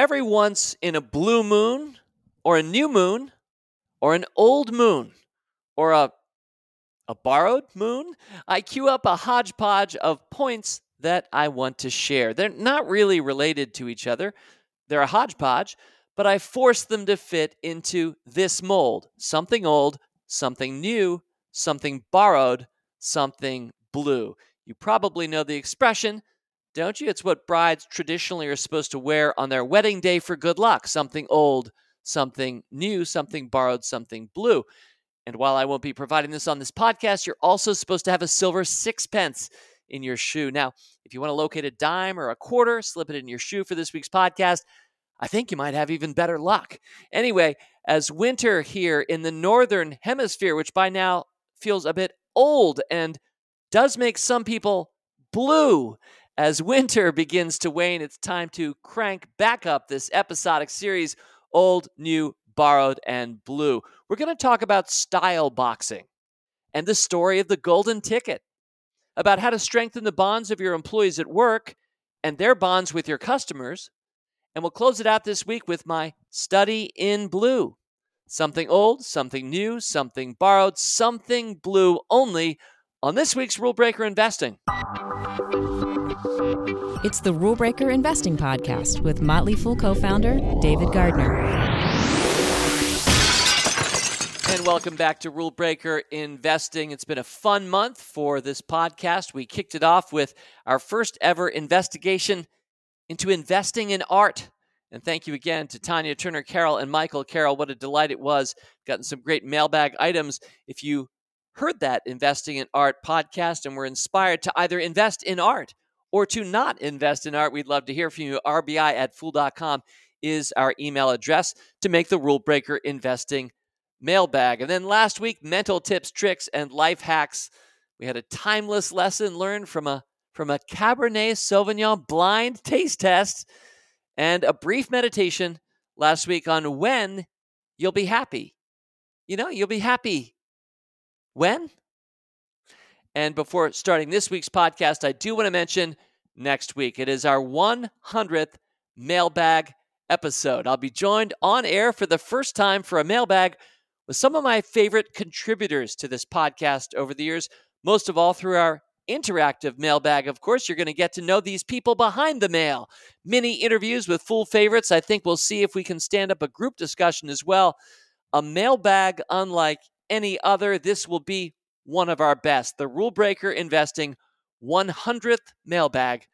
every once in a blue moon, or a new moon, or an old moon, or a a borrowed moon, I queue up a hodgepodge of points that I want to share. They're not really related to each other. They're a hodgepodge, but I force them to fit into this mold something old, something new, something borrowed, something blue. You probably know the expression, don't you? It's what brides traditionally are supposed to wear on their wedding day for good luck something old, something new, something borrowed, something blue. And while I won't be providing this on this podcast, you're also supposed to have a silver sixpence in your shoe. Now, if you want to locate a dime or a quarter, slip it in your shoe for this week's podcast. I think you might have even better luck. Anyway, as winter here in the northern hemisphere, which by now feels a bit old and does make some people blue, as winter begins to wane, it's time to crank back up this episodic series Old, New, Borrowed, and Blue. We're going to talk about style boxing and the story of the golden ticket about how to strengthen the bonds of your employees at work and their bonds with your customers. And we'll close it out this week with my study in blue. Something old, something new, something borrowed, something blue only on this week's Rule Breaker Investing. It's the Rule Breaker Investing Podcast with Motley Fool co founder David Gardner. And welcome back to Rule Breaker Investing. It's been a fun month for this podcast. We kicked it off with our first ever investigation into investing in art. And thank you again to Tanya Turner Carroll and Michael Carroll. What a delight it was. Gotten some great mailbag items. If you heard that Investing in Art podcast and were inspired to either invest in art or to not invest in art, we'd love to hear from you. RBI at fool.com is our email address to make the Rule Breaker Investing mailbag. And then last week, mental tips, tricks, and life hacks. We had a timeless lesson learned from a from a Cabernet Sauvignon blind taste test and a brief meditation last week on when you'll be happy. You know, you'll be happy when? And before starting this week's podcast, I do want to mention next week. It is our 100th mailbag episode. I'll be joined on air for the first time for a mailbag with some of my favorite contributors to this podcast over the years, most of all through our interactive mailbag. Of course, you're going to get to know these people behind the mail. Mini interviews with Fool favorites. I think we'll see if we can stand up a group discussion as well. A mailbag unlike any other. This will be one of our best. The Rule Breaker Investing 100th mailbag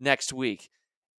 next week.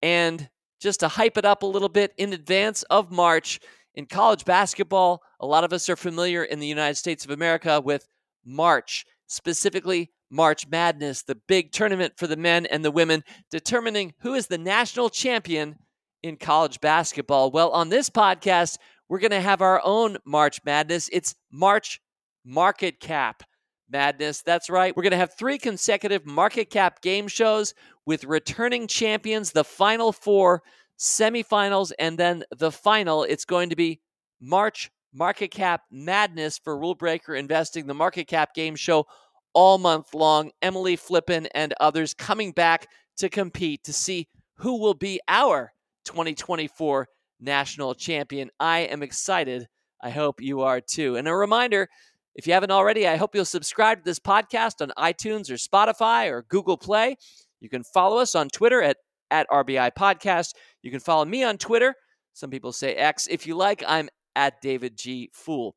And just to hype it up a little bit in advance of March, in college basketball, a lot of us are familiar in the United States of America with March, specifically March Madness, the big tournament for the men and the women, determining who is the national champion in college basketball. Well, on this podcast, we're going to have our own March Madness. It's March Market Cap Madness. That's right. We're going to have three consecutive market cap game shows with returning champions, the final four semifinals, and then the final. It's going to be March Market Cap Madness for Rule Breaker Investing, the Market Cap Game Show all month long. Emily Flippen and others coming back to compete to see who will be our 2024 national champion. I am excited. I hope you are too. And a reminder if you haven't already, I hope you'll subscribe to this podcast on iTunes or Spotify or Google Play. You can follow us on Twitter at at RBI Podcast. You can follow me on Twitter. Some people say X. If you like, I'm at David G. Fool.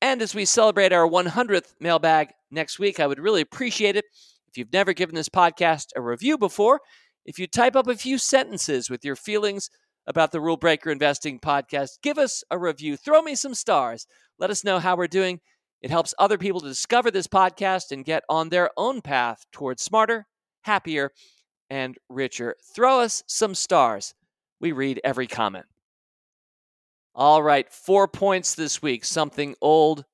And as we celebrate our 100th mailbag next week, I would really appreciate it if you've never given this podcast a review before, if you type up a few sentences with your feelings about the Rule Breaker Investing podcast, give us a review. Throw me some stars. Let us know how we're doing. It helps other people to discover this podcast and get on their own path towards smarter, happier, and richer. Throw us some stars. We read every comment. All right, four points this week. Something old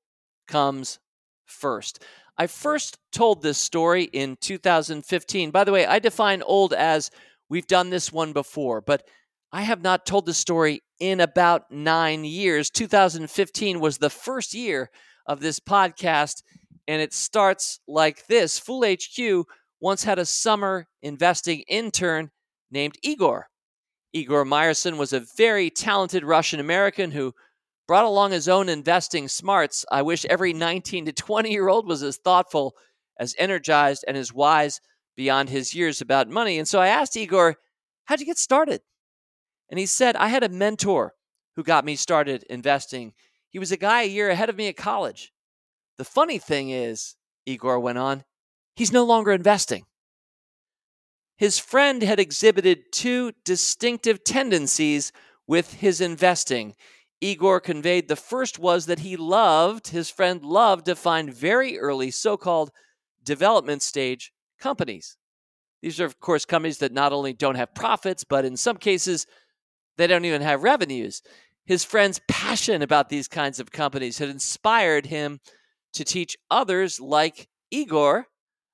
comes first. I first told this story in 2015. By the way, I define old as we've done this one before, but I have not told the story in about nine years. 2015 was the first year of this podcast, and it starts like this Fool HQ once had a summer investing intern named Igor. Igor Meyerson was a very talented Russian American who brought along his own investing smarts. I wish every 19 to 20 year old was as thoughtful, as energized, and as wise beyond his years about money. And so I asked Igor, How'd you get started? And he said, I had a mentor who got me started investing. He was a guy a year ahead of me at college. The funny thing is, Igor went on, he's no longer investing. His friend had exhibited two distinctive tendencies with his investing. Igor conveyed the first was that he loved, his friend loved to find very early so called development stage companies. These are, of course, companies that not only don't have profits, but in some cases, they don't even have revenues. His friend's passion about these kinds of companies had inspired him to teach others, like Igor,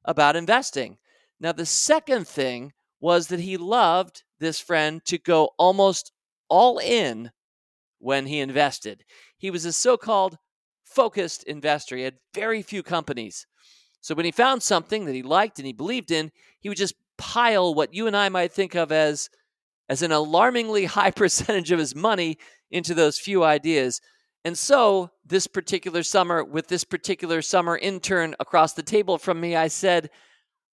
about investing. Now, the second thing was that he loved this friend to go almost all in when he invested. He was a so called focused investor. He had very few companies. So when he found something that he liked and he believed in, he would just pile what you and I might think of as as an alarmingly high percentage of his money into those few ideas. And so, this particular summer, with this particular summer intern across the table from me, I said,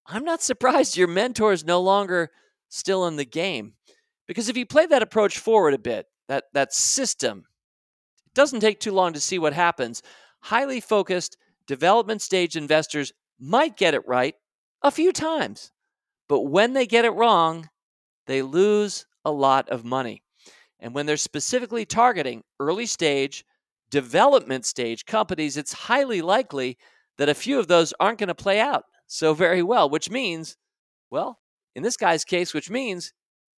I'm not surprised your mentor is no longer still in the game. Because if you play that approach forward a bit, that, that system, it doesn't take too long to see what happens. Highly focused development stage investors might get it right a few times, but when they get it wrong, they lose a lot of money. And when they're specifically targeting early stage, development stage companies, it's highly likely that a few of those aren't going to play out so very well, which means, well, in this guy's case, which means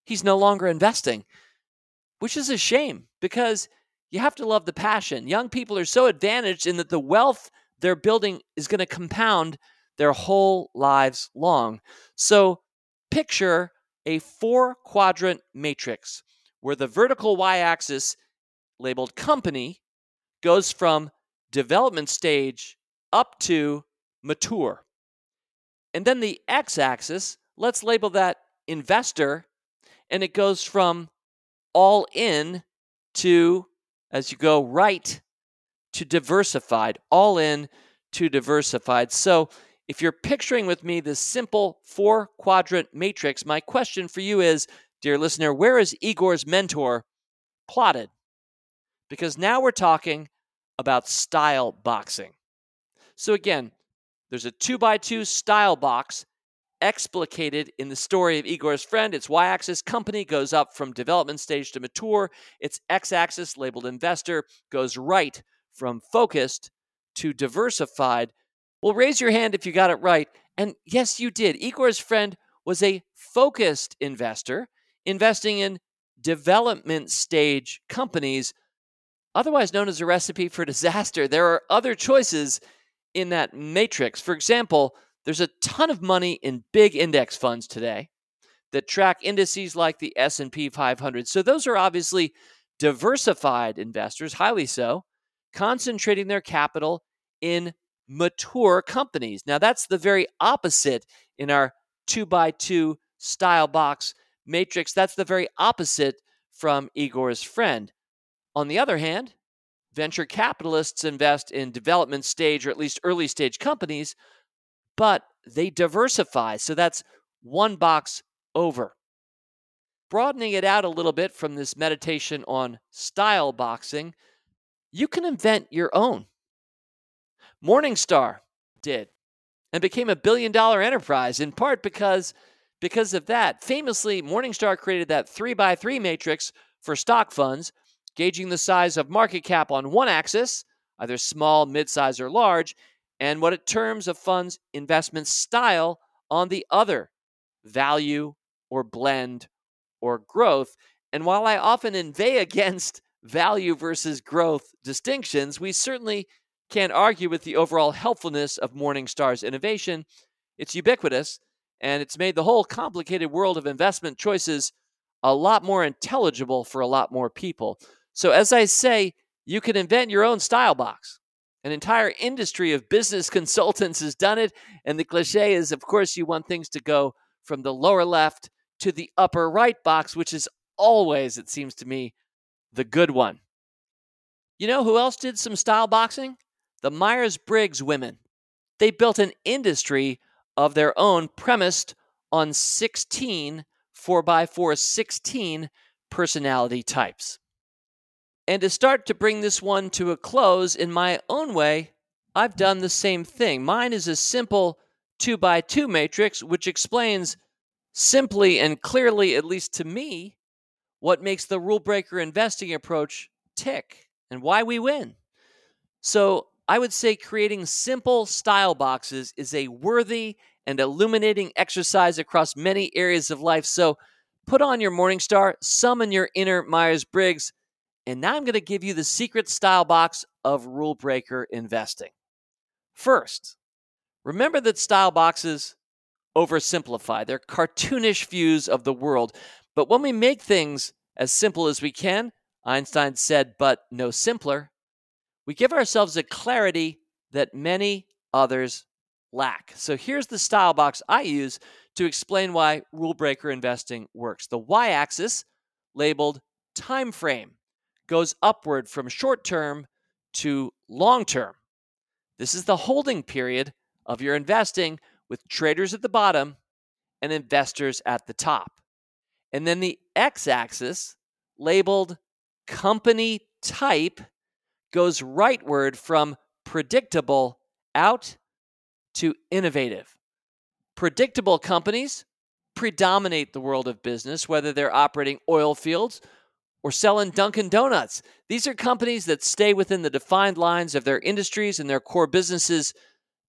he's no longer investing, which is a shame because you have to love the passion. Young people are so advantaged in that the wealth they're building is going to compound their whole lives long. So picture a four quadrant matrix where the vertical y axis labeled company goes from development stage up to mature. And then the x axis, let's label that investor, and it goes from all in to, as you go right, to diversified, all in to diversified. So if you're picturing with me this simple four quadrant matrix, my question for you is, dear listener, where is Igor's mentor plotted? Because now we're talking about style boxing. So again, there's a two by two style box explicated in the story of Igor's friend. Its y axis company goes up from development stage to mature. Its x axis, labeled investor, goes right from focused to diversified. Well, raise your hand if you got it right. And yes, you did. Igor's friend was a focused investor, investing in development stage companies, otherwise known as a recipe for disaster. There are other choices in that matrix. For example, there's a ton of money in big index funds today that track indices like the S&P 500. So those are obviously diversified investors, highly so, concentrating their capital in mature companies. Now that's the very opposite in our 2 by 2 style box matrix. That's the very opposite from Igor's friend. On the other hand, venture capitalists invest in development stage or at least early stage companies, but they diversify. So that's one box over. Broadening it out a little bit from this meditation on style boxing, you can invent your own. Morningstar did and became a billion dollar enterprise in part because because of that. Famously, Morningstar created that 3 by 3 matrix for stock funds gauging the size of market cap on one axis, either small, mid-size, or large, and what it terms a fund's investment style on the other, value or blend or growth. And while I often inveigh against value versus growth distinctions, we certainly can't argue with the overall helpfulness of Morningstar's innovation. It's ubiquitous, and it's made the whole complicated world of investment choices a lot more intelligible for a lot more people. So, as I say, you can invent your own style box. An entire industry of business consultants has done it. And the cliche is, of course, you want things to go from the lower left to the upper right box, which is always, it seems to me, the good one. You know who else did some style boxing? The Myers Briggs women. They built an industry of their own premised on 16 4x4 16 personality types. And to start to bring this one to a close in my own way, I've done the same thing. Mine is a simple 2 by 2 matrix, which explains simply and clearly, at least to me, what makes the rule breaker investing approach tick and why we win. So I would say creating simple style boxes is a worthy and illuminating exercise across many areas of life. So put on your Morningstar, summon your inner Myers Briggs, and now I'm going to give you the secret style box of rule breaker investing. First, remember that style boxes oversimplify. They're cartoonish views of the world. But when we make things as simple as we can, Einstein said, but no simpler, we give ourselves a clarity that many others lack. So here's the style box I use to explain why rule breaker investing works. The y axis, labeled time frame, goes upward from short term to long term. This is the holding period of your investing with traders at the bottom and investors at the top. And then the x axis, labeled company type, goes rightward from predictable out to innovative. Predictable companies predominate the world of business, whether they're operating oil fields or selling Dunkin' Donuts. These are companies that stay within the defined lines of their industries and their core businesses.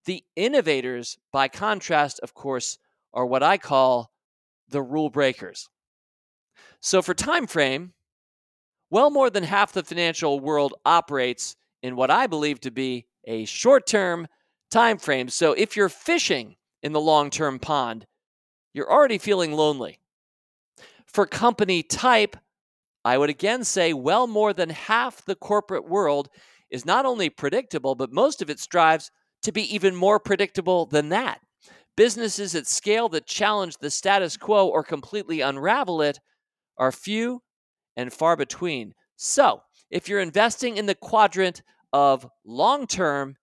The innovators, by contrast, of course, are what I call the rule breakers. So for time frame, well more than half the financial world operates in what I believe to be a short-term time frame. So if you're fishing in the long-term pond, you're already feeling lonely. For company type, I would again say well more than half the corporate world is not only predictable, but most of it strives to be even more predictable than that. Businesses at scale that challenge the status quo or completely unravel it are few and far between. So, if you're investing in the quadrant of long term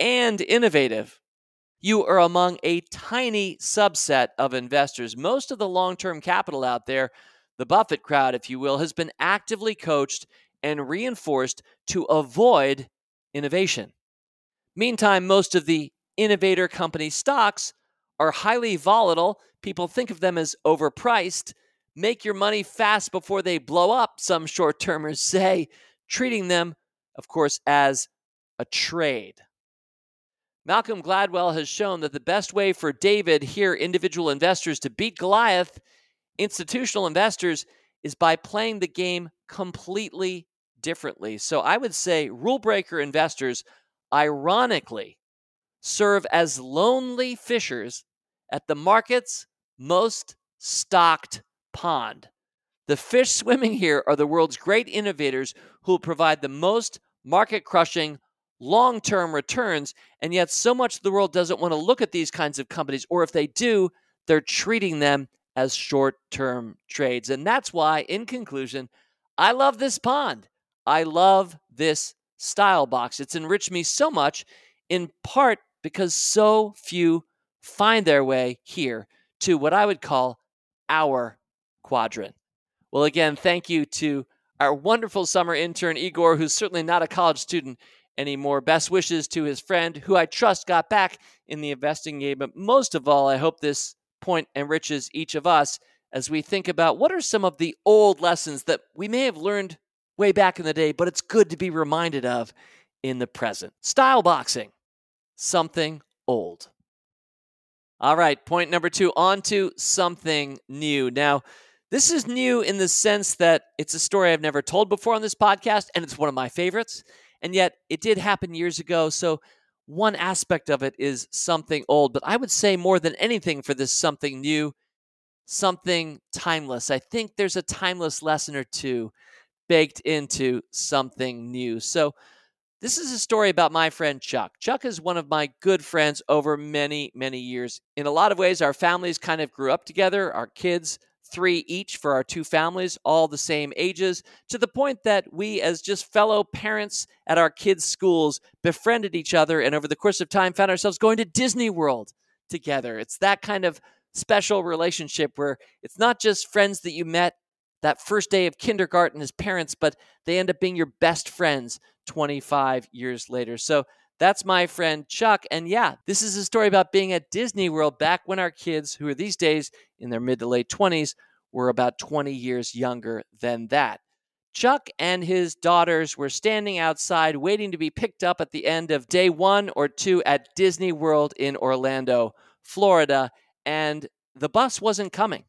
and innovative, you are among a tiny subset of investors. Most of the long term capital out there the Buffett crowd, if you will, has been actively coached and reinforced to avoid innovation. Meantime, most of the innovator company stocks are highly volatile. People think of them as overpriced. Make your money fast before they blow up, some short termers say, treating them, of course, as a trade. Malcolm Gladwell has shown that the best way for David, here individual investors, to beat Goliath institutional investors is by playing the game completely differently. So I would say rule breaker investors, ironically, serve as lonely fishers at the market's most stocked pond. The fish swimming here are the world's great innovators who will provide the most market crushing long term returns. And yet, so much of the world doesn't want to look at these kinds of companies, or if they do, they're treating them as short term trades. And that's why, in conclusion, I love this pond. I love this style box. It's enriched me so much, in part because so few find their way here to what I would call our quadrant. Well, again, thank you to our wonderful summer intern, Igor, who's certainly not a college student anymore. Best wishes to his friend, who I trust got back in the investing game. But most of all, I hope this point enriches each of us as we think about what are some of the old lessons that we may have learned way back in the day, but it's good to be reminded of in the present. Style boxing, something old. All right, point number two on to something new. Now, this is new in the sense that it's a story I've never told before on this podcast, and it's one of my favorites. And yet, it did happen years ago. So one aspect of it is something old, but I would say more than anything for this something new, something timeless. I think there's a timeless lesson or two baked into something new. So, this is a story about my friend Chuck. Chuck is one of my good friends over many, many years. In a lot of ways, our families kind of grew up together. Our kids three each for our two families, all the same ages, to the point that we, as just fellow parents at our kids' schools, befriended each other and over the course of time found ourselves going to Disney World together. It's that kind of special relationship where it's not just friends that you met that first day of kindergarten as parents, but they end up being your best friends 25 years later. So that's my friend Chuck. And yeah, this is a story about being at Disney World back when our kids, who are these days in their mid to late 20s, were about 20 years younger than that. Chuck and his daughters were standing outside waiting to be picked up at the end of day one or two at Disney World in Orlando, Florida, and the bus wasn't coming.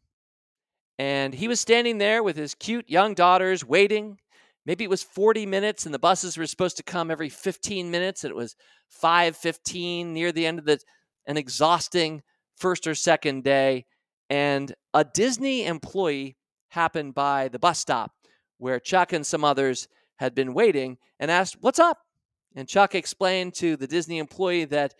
And he was standing there with his cute young daughters waiting maybe it was 40 minutes and the buses were supposed to come every 15 minutes and it was 5:15 near the end of the an exhausting first or second day and a Disney employee happened by the bus stop where Chuck and some others had been waiting and asked, "What's up?" And Chuck explained to the Disney employee that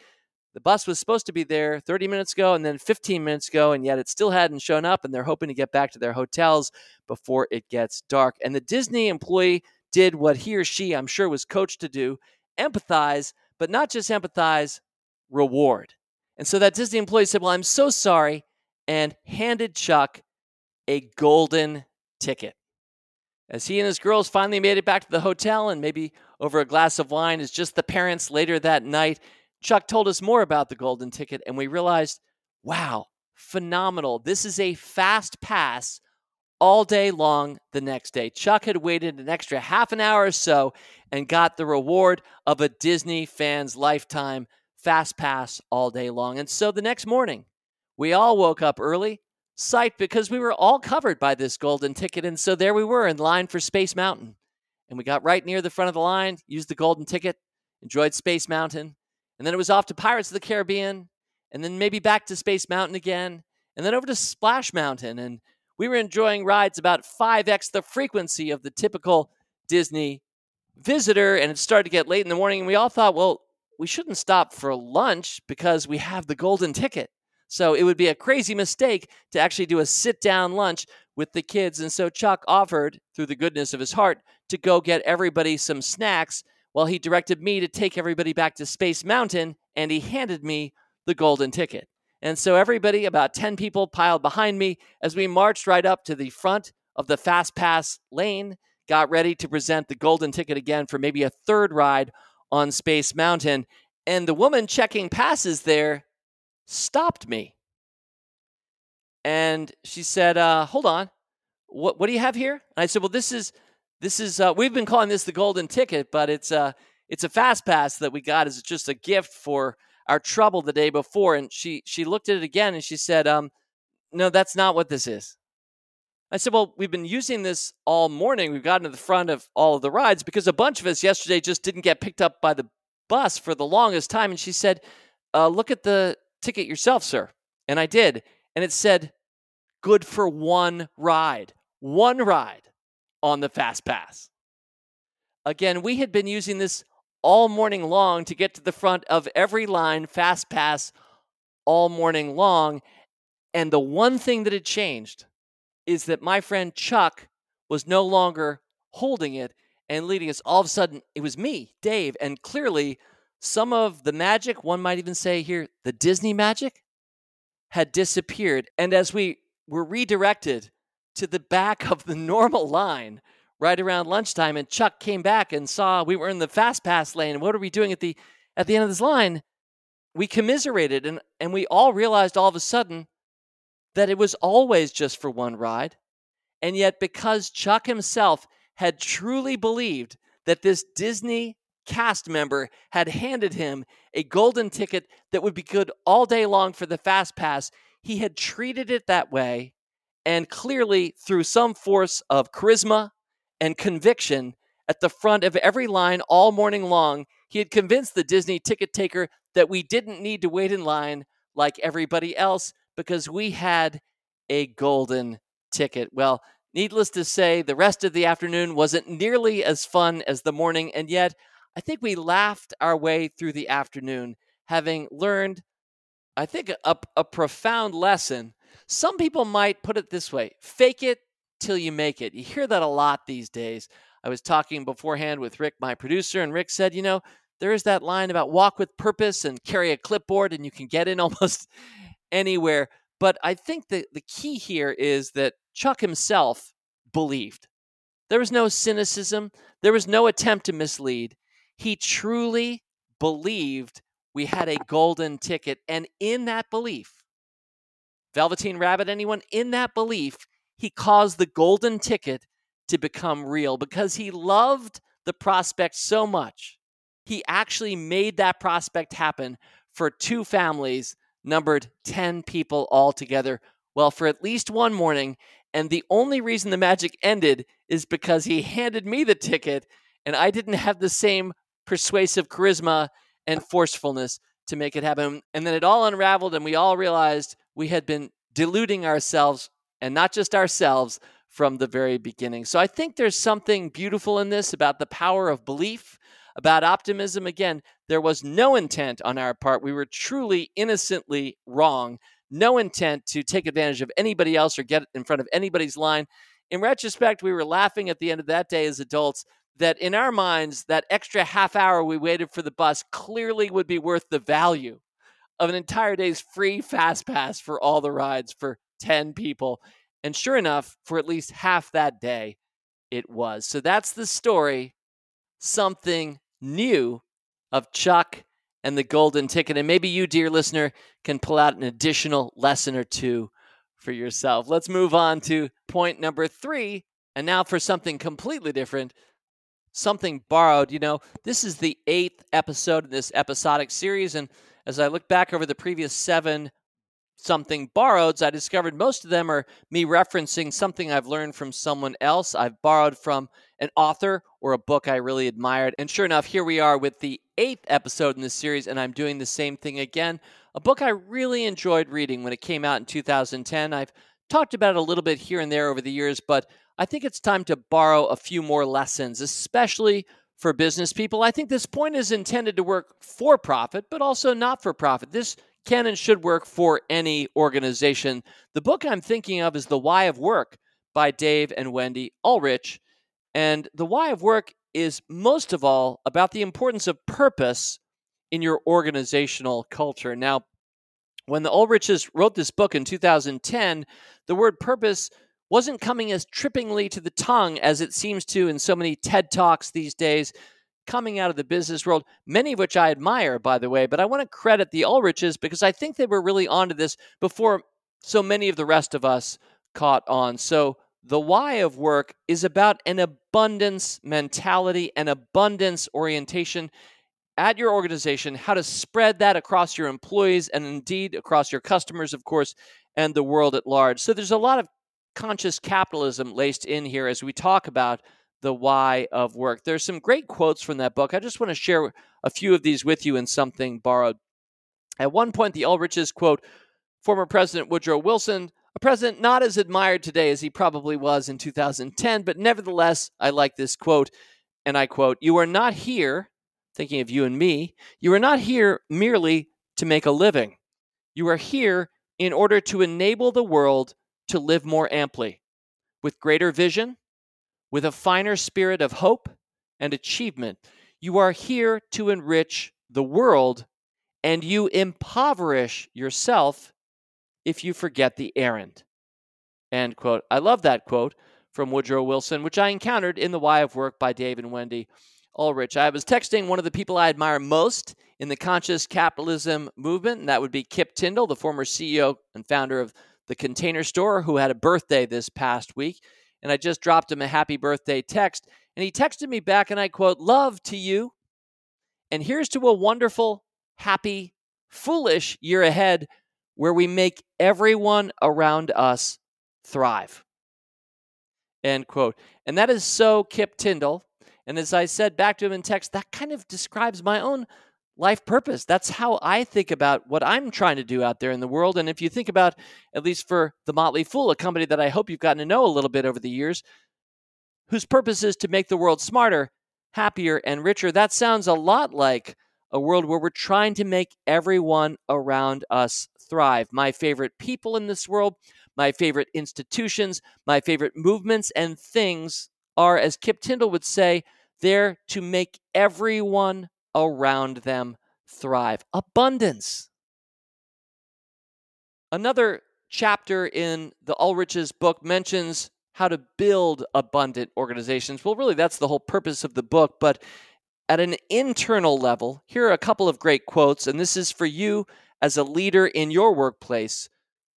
the bus was supposed to be there 30 minutes ago and then 15 minutes ago, and yet it still hadn't shown up, and they're hoping to get back to their hotels before it gets dark. And the Disney employee did what he or she, I'm sure, was coached to do empathize, but not just empathize, reward. And so that Disney employee said, Well, I'm so sorry, and handed Chuck a golden ticket. As he and his girls finally made it back to the hotel, and maybe over a glass of wine, as just the parents later that night, Chuck told us more about the golden ticket, and we realized, wow, phenomenal. This is a fast pass all day long the next day. Chuck had waited an extra half an hour or so and got the reward of a Disney fan's lifetime fast pass all day long. And so the next morning, we all woke up early, psyched because we were all covered by this golden ticket. And so there we were in line for Space Mountain. And we got right near the front of the line, used the golden ticket, enjoyed Space Mountain, and then it was off to Pirates of the Caribbean, and then maybe back to Space Mountain again, and then over to Splash Mountain. And we were enjoying rides about 5x the frequency of the typical Disney visitor. And it started to get late in the morning, and we all thought, well, we shouldn't stop for lunch because we have the golden ticket. So it would be a crazy mistake to actually do a sit down lunch with the kids. And so Chuck offered, through the goodness of his heart, to go get everybody some snacks well, he directed me to take everybody back to Space Mountain, and he handed me the golden ticket. And so everybody, about 10 people, piled behind me as we marched right up to the front of the Fast Pass lane, got ready to present the golden ticket again for maybe a third ride on Space Mountain. And the woman checking passes there stopped me. And she said, uh, Hold on. What, what do you have here? And I said, Well, this is this is uh, we've been calling this the golden ticket, but it's a uh, it's a fast pass that we got as just a gift for our trouble the day before. And she she looked at it again and she said, um, "No, that's not what this is." I said, "Well, we've been using this all morning. We've gotten to the front of all of the rides because a bunch of us yesterday just didn't get picked up by the bus for the longest time." And she said, uh, "Look at the ticket yourself, sir." And I did, and it said, "Good for one ride." One ride on the Fast Pass. Again, we had been using this all morning long to get to the front of every line Fast Pass all morning long. And the one thing that had changed is that my friend Chuck was no longer holding it and leading us. All of a sudden, it was me, Dave, and clearly some of the magic, one might even say here, the Disney magic, had disappeared. And as we were redirected to the back of the normal line right around lunchtime and Chuck came back and saw we were in the fast pass lane. What are we doing at the at the end of this line? We commiserated and, and we all realized all of a sudden that it was always just for one ride. And yet, because Chuck himself had truly believed that this Disney cast member had handed him a golden ticket that would be good all day long for the fast pass, he had treated it that way and clearly, through some force of charisma and conviction, at the front of every line all morning long, he had convinced the Disney ticket taker that we didn't need to wait in line like everybody else because we had a golden ticket. Well, needless to say, the rest of the afternoon wasn't nearly as fun as the morning, and yet I think we laughed our way through the afternoon, having learned, I think, a, a profound lesson Some people might put it this way fake it till you make it. You hear that a lot these days. I was talking beforehand with Rick, my producer, and Rick said, you know, there is that line about walk with purpose and carry a clipboard and you can get in almost anywhere. But I think that the key here is that Chuck himself believed. There was no cynicism, there was no attempt to mislead. He truly believed we had a golden ticket. And in that belief, Velveteen Rabbit, anyone in that belief, he caused the golden ticket to become real because he loved the prospect so much. He actually made that prospect happen for two families, numbered 10 people altogether. Well, for at least one morning. And the only reason the magic ended is because he handed me the ticket and I didn't have the same persuasive charisma and forcefulness to make it happen. And then it all unraveled, and we all realized we had been deluding ourselves, and not just ourselves, from the very beginning. So I think there's something beautiful in this about the power of belief, about optimism. Again, there was no intent on our part. We were truly innocently wrong. No intent to take advantage of anybody else or get in front of anybody's line. In retrospect, we were laughing at the end of that day as adults that in our minds, that extra half hour we waited for the bus clearly would be worth the value of an entire day's free fast pass for all the rides for 10 people. And sure enough, for at least half that day, it was. So that's the story, something new of Chuck and the golden ticket. And maybe you, dear listener, can pull out an additional lesson or two for yourself. Let's move on to point number three. And now for something completely different something borrowed. You know, this is the eighth episode in this episodic series. And as I look back over the previous seven something borrowed, I discovered most of them are me referencing something I've learned from someone else. I've borrowed from an author or a book I really admired. And sure enough, here we are with the eighth episode in this series, and I'm doing the same thing again. A book I really enjoyed reading when it came out in 2010. I've talked about it a little bit here and there over the years, but I think it's time to borrow a few more lessons, especially for business people. I think this point is intended to work for profit, but also not for profit. This can and should work for any organization. The book I'm thinking of is The Why of Work by Dave and Wendy Ulrich. And The Why of Work is most of all about the importance of purpose in your organizational culture. Now, when the Ulriches wrote this book in 2010, the word purpose wasn't coming as trippingly to the tongue as it seems to in so many TED Talks these days coming out of the business world, many of which I admire, by the way. But I want to credit the Ulriches because I think they were really onto this before so many of the rest of us caught on. So, the why of work is about an abundance mentality, an abundance orientation at your organization, how to spread that across your employees and indeed across your customers, of course, and the world at large. So, there's a lot of conscious capitalism laced in here as we talk about the why of work. There's some great quotes from that book. I just want to share a few of these with you in something borrowed. At one point, the Ulriches quote former President Woodrow Wilson, a president not as admired today as he probably was in 2010, but nevertheless, I like this quote, and I quote, You are not here, thinking of you and me, you are not here merely to make a living. You are here in order to enable the world to live more amply, with greater vision, with a finer spirit of hope and achievement. You are here to enrich the world, and you impoverish yourself if you forget the errand. End quote. I love that quote from Woodrow Wilson, which I encountered in The Why of Work by Dave and Wendy Ulrich. I was texting one of the people I admire most in the conscious capitalism movement, and that would be Kip Tindell, the former CEO and founder of the container store who had a birthday this past week. And I just dropped him a happy birthday text. And he texted me back, and I quote, Love to you. And here's to a wonderful, happy, foolish year ahead where we make everyone around us thrive. End quote. And that is so Kip Tindell. And as I said back to him in text, that kind of describes my own life purpose. That's how I think about what I'm trying to do out there in the world. And if you think about, at least for the Motley Fool, a company that I hope you've gotten to know a little bit over the years, whose purpose is to make the world smarter, happier, and richer, that sounds a lot like a world where we're trying to make everyone around us thrive. My favorite people in this world, my favorite institutions, my favorite movements and things are, as Kip Tindell would say, there to make everyone around them thrive. Abundance. Another chapter in the Ulrich's book mentions how to build abundant organizations. Well, really, that's the whole purpose of the book. But at an internal level, here are a couple of great quotes, and this is for you as a leader in your workplace.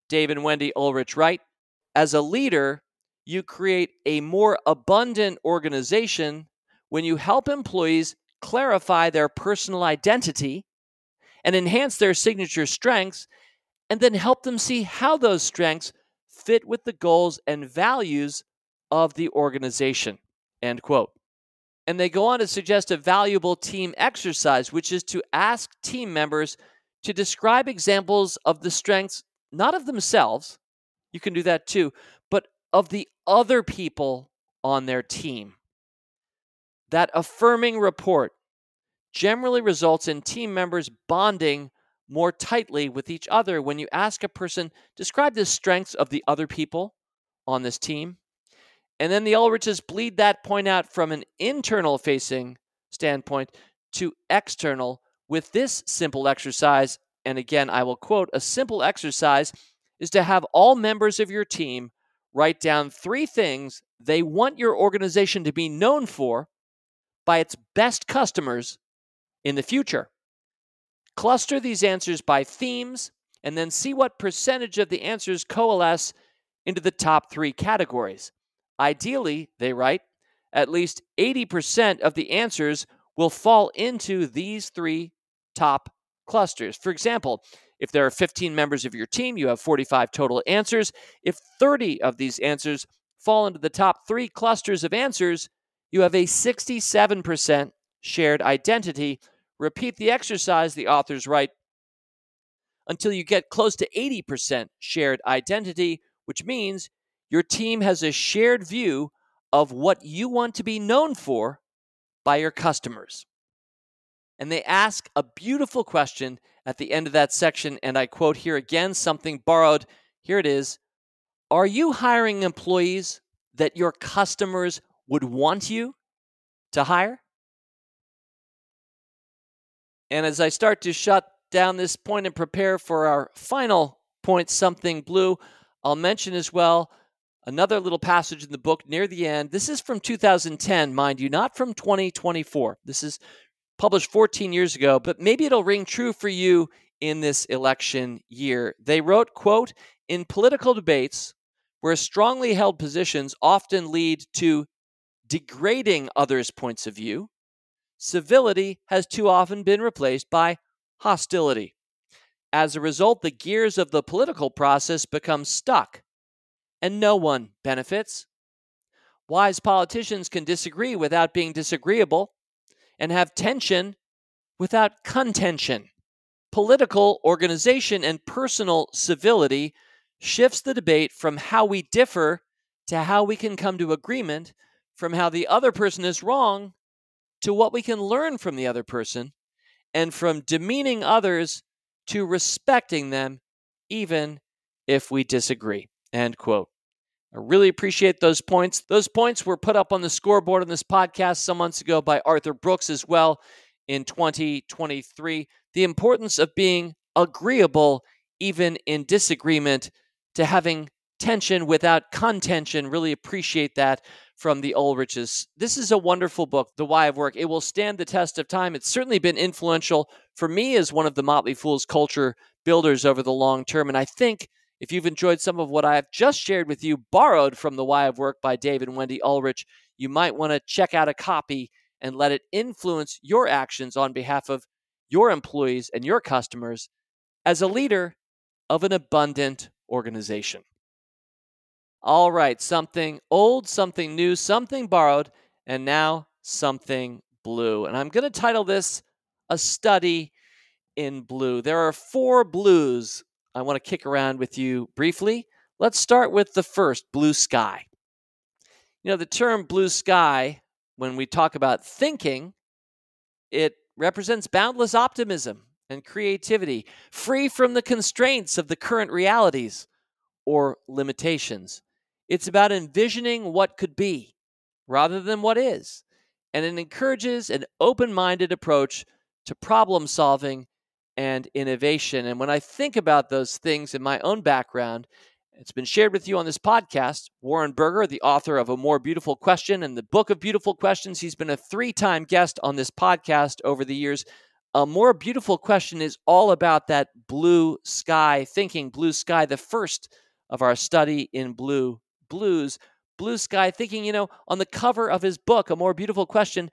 Dave and Wendy Ulrich write As a leader, you create a more abundant organization when you help employees clarify their personal identity and enhance their signature strengths, and then help them see how those strengths fit with the goals and values of the organization. End quote. And they go on to suggest a valuable team exercise, which is to ask team members to describe examples of the strengths, not of themselves, you can do that too, but of the other people on their team. That affirming report generally results in team members bonding more tightly with each other when you ask a person, describe the strengths of the other people on this team. And then the Ulriches bleed that point out from an internal facing standpoint to external with this simple exercise. And again, I will quote a simple exercise is to have all members of your team write down three things they want your organization to be known for by its best customers in the future. Cluster these answers by themes and then see what percentage of the answers coalesce into the top three categories. Ideally, they write, at least 80% of the answers will fall into these three top clusters. For example, if there are 15 members of your team, you have 45 total answers. If 30 of these answers fall into the top three clusters of answers, you have a 67% shared identity. Repeat the exercise, the authors write, until you get close to 80% shared identity, which means your team has a shared view of what you want to be known for by your customers. And they ask a beautiful question at the end of that section, and I quote here again something borrowed. Here it is Are you hiring employees that your customers would want you to hire? And as I start to shut down this point and prepare for our final point, something blue, I'll mention as well another little passage in the book near the end. This is from 2010, mind you, not from 2024. This is published 14 years ago, but maybe it'll ring true for you in this election year. They wrote, quote, in political debates where strongly held positions often lead to degrading others' points of view, civility has too often been replaced by hostility. As a result, the gears of the political process become stuck and no one benefits. Wise politicians can disagree without being disagreeable and have tension without contention. Political organization and personal civility shifts the debate from how we differ to how we can come to agreement, from how the other person is wrong to what we can learn from the other person, and from demeaning others to respecting them, even if we disagree. End quote. I really appreciate those points. Those points were put up on the scoreboard on this podcast some months ago by Arthur Brooks as well in 2023. The importance of being agreeable, even in disagreement, to having tension without contention. Really appreciate that from the Ulriches. This is a wonderful book, The Why of Work. It will stand the test of time. It's certainly been influential for me as one of the Motley Fool's culture builders over the long term. And I think if you've enjoyed some of what I have just shared with you, borrowed from The Why of Work by David and Wendy Ulrich, you might want to check out a copy and let it influence your actions on behalf of your employees and your customers as a leader of an abundant organization. All right, something old, something new, something borrowed, and now something blue. And I'm going to title this A Study in Blue. There are four blues I want to kick around with you briefly. Let's start with the first blue sky. You know, the term blue sky, when we talk about thinking, it represents boundless optimism. and creativity, free from the constraints of the current realities or limitations. It's about envisioning what could be rather than what is, and it encourages an open minded approach to problem solving and innovation. And when I think about those things in my own background, it's been shared with you on this podcast. Warren Berger, the author of A More Beautiful Question and the Book of Beautiful Questions, he's been a three time guest on this podcast over the years. A More Beautiful Question is all about that blue sky thinking, blue sky, the first of our study in blue blues. Blue sky thinking, you know, on the cover of his book, A More Beautiful Question,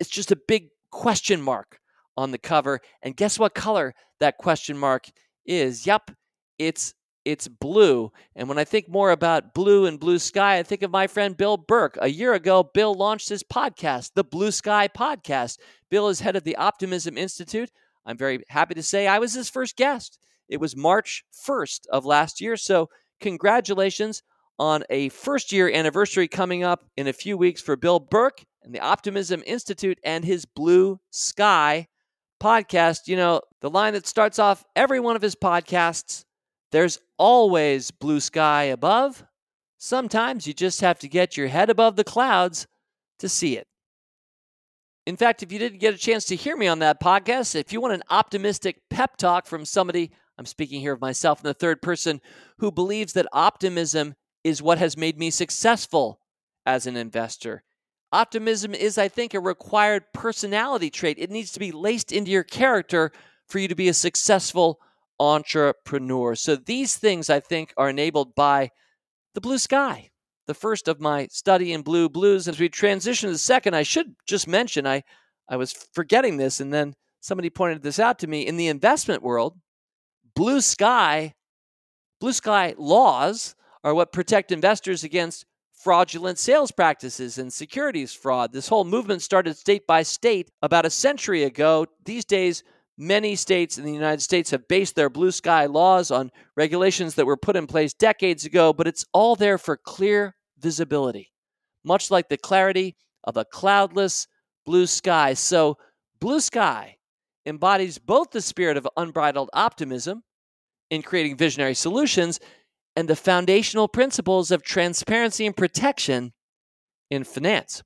it's just a big question mark on the cover. And guess what color that question mark is? Yep, it's it's blue. And when I think more about blue and blue sky, I think of my friend Bill Burke. A year ago, Bill launched his podcast, the Blue Sky Podcast. Bill is head of the Optimism Institute. I'm very happy to say I was his first guest. It was March 1st of last year. So, congratulations on a first year anniversary coming up in a few weeks for Bill Burke and the Optimism Institute and his Blue Sky podcast. You know, the line that starts off every one of his podcasts there's always blue sky above. Sometimes you just have to get your head above the clouds to see it. In fact, if you didn't get a chance to hear me on that podcast, if you want an optimistic pep talk from somebody, I'm speaking here of myself in the third person, who believes that optimism is what has made me successful as an investor. Optimism is, I think, a required personality trait. It needs to be laced into your character for you to be a successful entrepreneur. So these things I think are enabled by the blue sky. The first of my study in blue blues. As we transition to the second, I should just mention I, I was forgetting this, and then somebody pointed this out to me. In the investment world, blue sky, blue sky laws are what protect investors against fraudulent sales practices and securities fraud. This whole movement started state by state about a century ago. These days, Many states in the United States have based their blue sky laws on regulations that were put in place decades ago, but it's all there for clear visibility, much like the clarity of a cloudless blue sky. So, blue sky embodies both the spirit of unbridled optimism in creating visionary solutions and the foundational principles of transparency and protection in finance.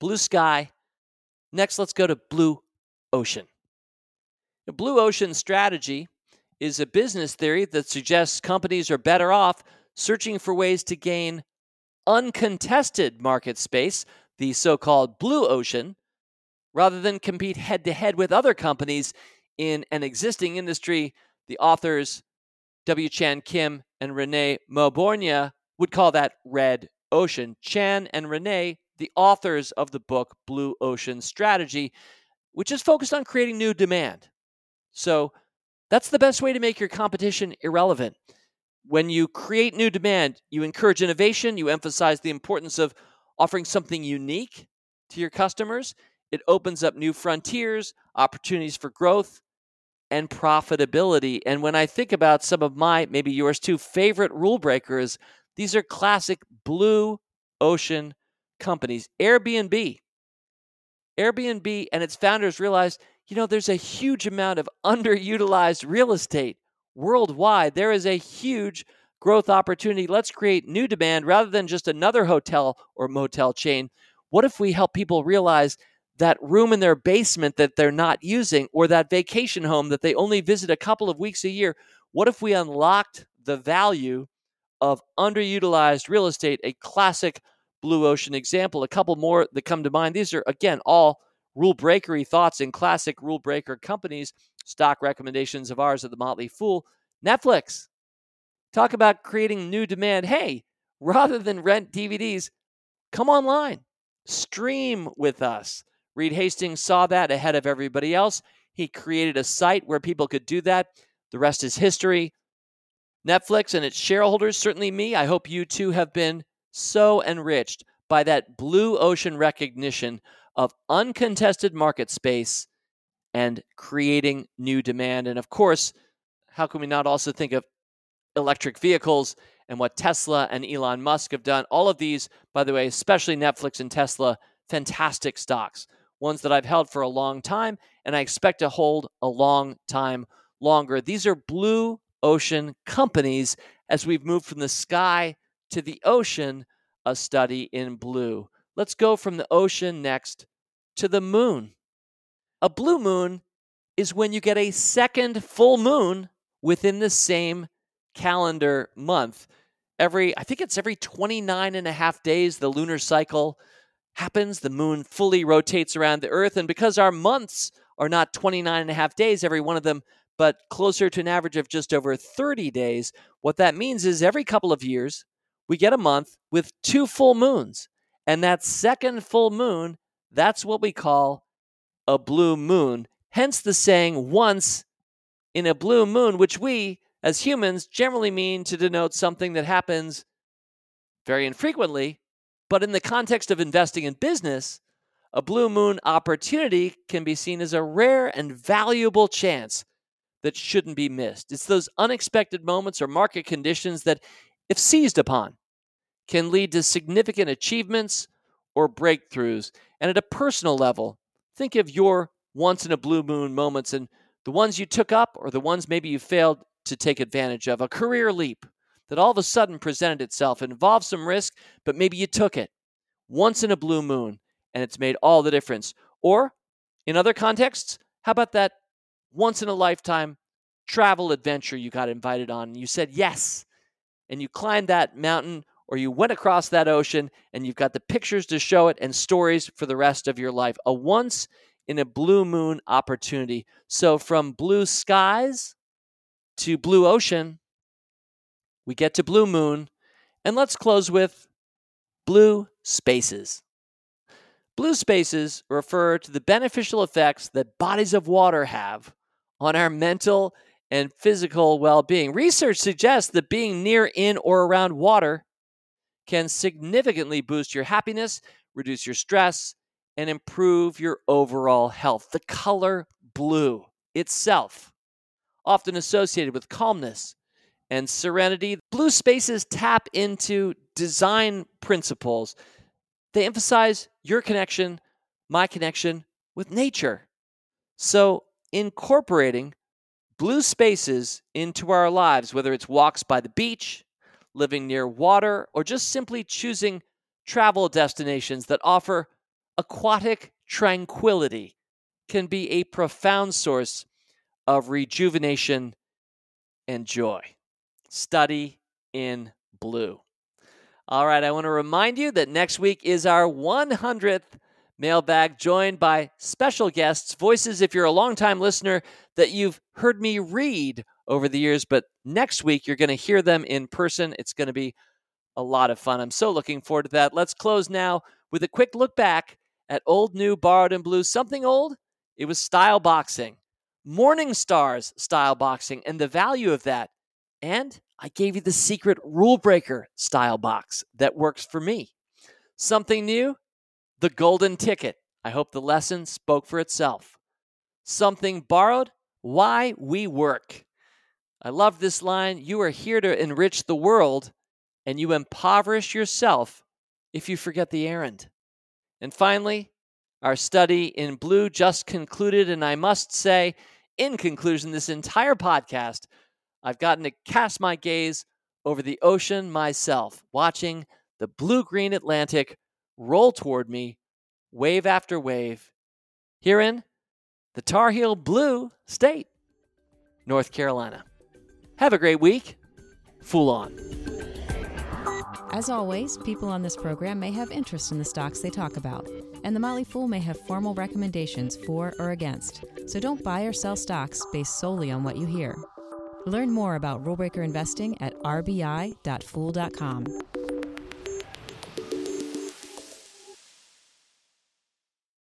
Blue sky. Next, let's go to blue ocean. The blue ocean strategy is a business theory that suggests companies are better off searching for ways to gain uncontested market space, the so called blue ocean, rather than compete head to head with other companies in an existing industry. The authors W. Chan Kim and Renee Mauborgne would call that red ocean. Chan and Renee, the authors of the book Blue Ocean Strategy, which is focused on creating new demand. So that's the best way to make your competition irrelevant. When you create new demand, you encourage innovation, you emphasize the importance of offering something unique to your customers. It opens up new frontiers, opportunities for growth, and profitability. And when I think about some of my, maybe yours too, favorite rule breakers, these are classic blue ocean companies. Airbnb. Airbnb and its founders realized you know, there's a huge amount of underutilized real estate worldwide. There is a huge growth opportunity. Let's create new demand rather than just another hotel or motel chain. What if we help people realize that room in their basement that they're not using or that vacation home that they only visit a couple of weeks a year? What if we unlocked the value of underutilized real estate? A classic blue ocean example. A couple more that come to mind. These are, again, all rule breakery thoughts in classic rule breaker companies, stock recommendations of ours at the Motley Fool. Netflix. Talk about creating new demand. Hey, rather than rent DVDs, come online, stream with us. Reed Hastings saw that ahead of everybody else. He created a site where people could do that. The rest is history. Netflix and its shareholders, certainly me, I hope you too have been so enriched by that blue ocean recognition of uncontested market space and creating new demand. And of course, how can we not also think of electric vehicles and what Tesla and Elon Musk have done? All of these, by the way, especially Netflix and Tesla, fantastic stocks. Ones that I've held for a long time, and I expect to hold a long time longer. These are blue ocean companies as we've moved from the sky to the ocean, a study in blue. Let's go from the ocean next to the moon. A blue moon is when you get a second full moon within the same calendar month. Every, I think it's every 29 and a half days, the lunar cycle happens. The moon fully rotates around the earth. And because our months are not 29 and a half days, every one of them, but closer to an average of just over 30 days, what that means is every couple of years, we get a month with two full moons. And that second full moon, that's what we call a blue moon. Hence the saying once in a blue moon, which we as humans generally mean to denote something that happens very infrequently. But in the context of investing in business, a blue moon opportunity can be seen as a rare and valuable chance that shouldn't be missed. It's those unexpected moments or market conditions that, if seized upon, can lead to significant achievements or breakthroughs. And at a personal level, think of your once in a blue moon moments and the ones you took up or the ones maybe you failed to take advantage of. A career leap that all of a sudden presented itself. It involved some risk, but maybe you took it once in a blue moon and it's made all the difference. Or in other contexts, how about that once in a lifetime travel adventure you got invited on and you said yes and you climbed that mountain or you went across that ocean and you've got the pictures to show it and stories for the rest of your life. A once in a blue moon opportunity. So from blue skies to blue ocean, we get to blue moon, and let's close with blue spaces. Blue spaces refer to the beneficial effects that bodies of water have on our mental and physical well being. Research suggests that being near, in, or around water can significantly boost your happiness, reduce your stress, and improve your overall health. The color blue itself, often associated with calmness and serenity, blue spaces tap into design principles. They emphasize your connection, my connection with nature. So, incorporating blue spaces into our lives, whether it's walks by the beach, living near water, or just simply choosing travel destinations that offer aquatic tranquility can be a profound source of rejuvenation and joy. Study in blue. All right, I want to remind you that next week is our 100th mailbag, joined by special guests, voices, if you're a longtime listener, that you've heard me read over the years, but next week you're going to hear them in person. It's going to be a lot of fun. I'm so looking forward to that. Let's close now with a quick look back at Old, New, Borrowed, and Blue. Something old? It was style boxing, Morningstar's style boxing, and the value of that. And I gave you the secret rule breaker style box that works for me. Something new? The golden ticket. I hope the lesson spoke for itself. Something borrowed? Why we work. I love this line. You are here to enrich the world, and you impoverish yourself if you forget the errand. And finally, our study in blue just concluded, and I must say, in conclusion, this entire podcast, I've gotten to cast my gaze over the ocean myself, watching the blue green Atlantic roll toward me, wave after wave, here in the Tar Heel Blue State, North Carolina. Have a great week. Fool on. As always, people on this program may have interest in the stocks they talk about, and the Motley Fool may have formal recommendations for or against. So don't buy or sell stocks based solely on what you hear. Learn more about rulebreaker investing at rbi.fool.com.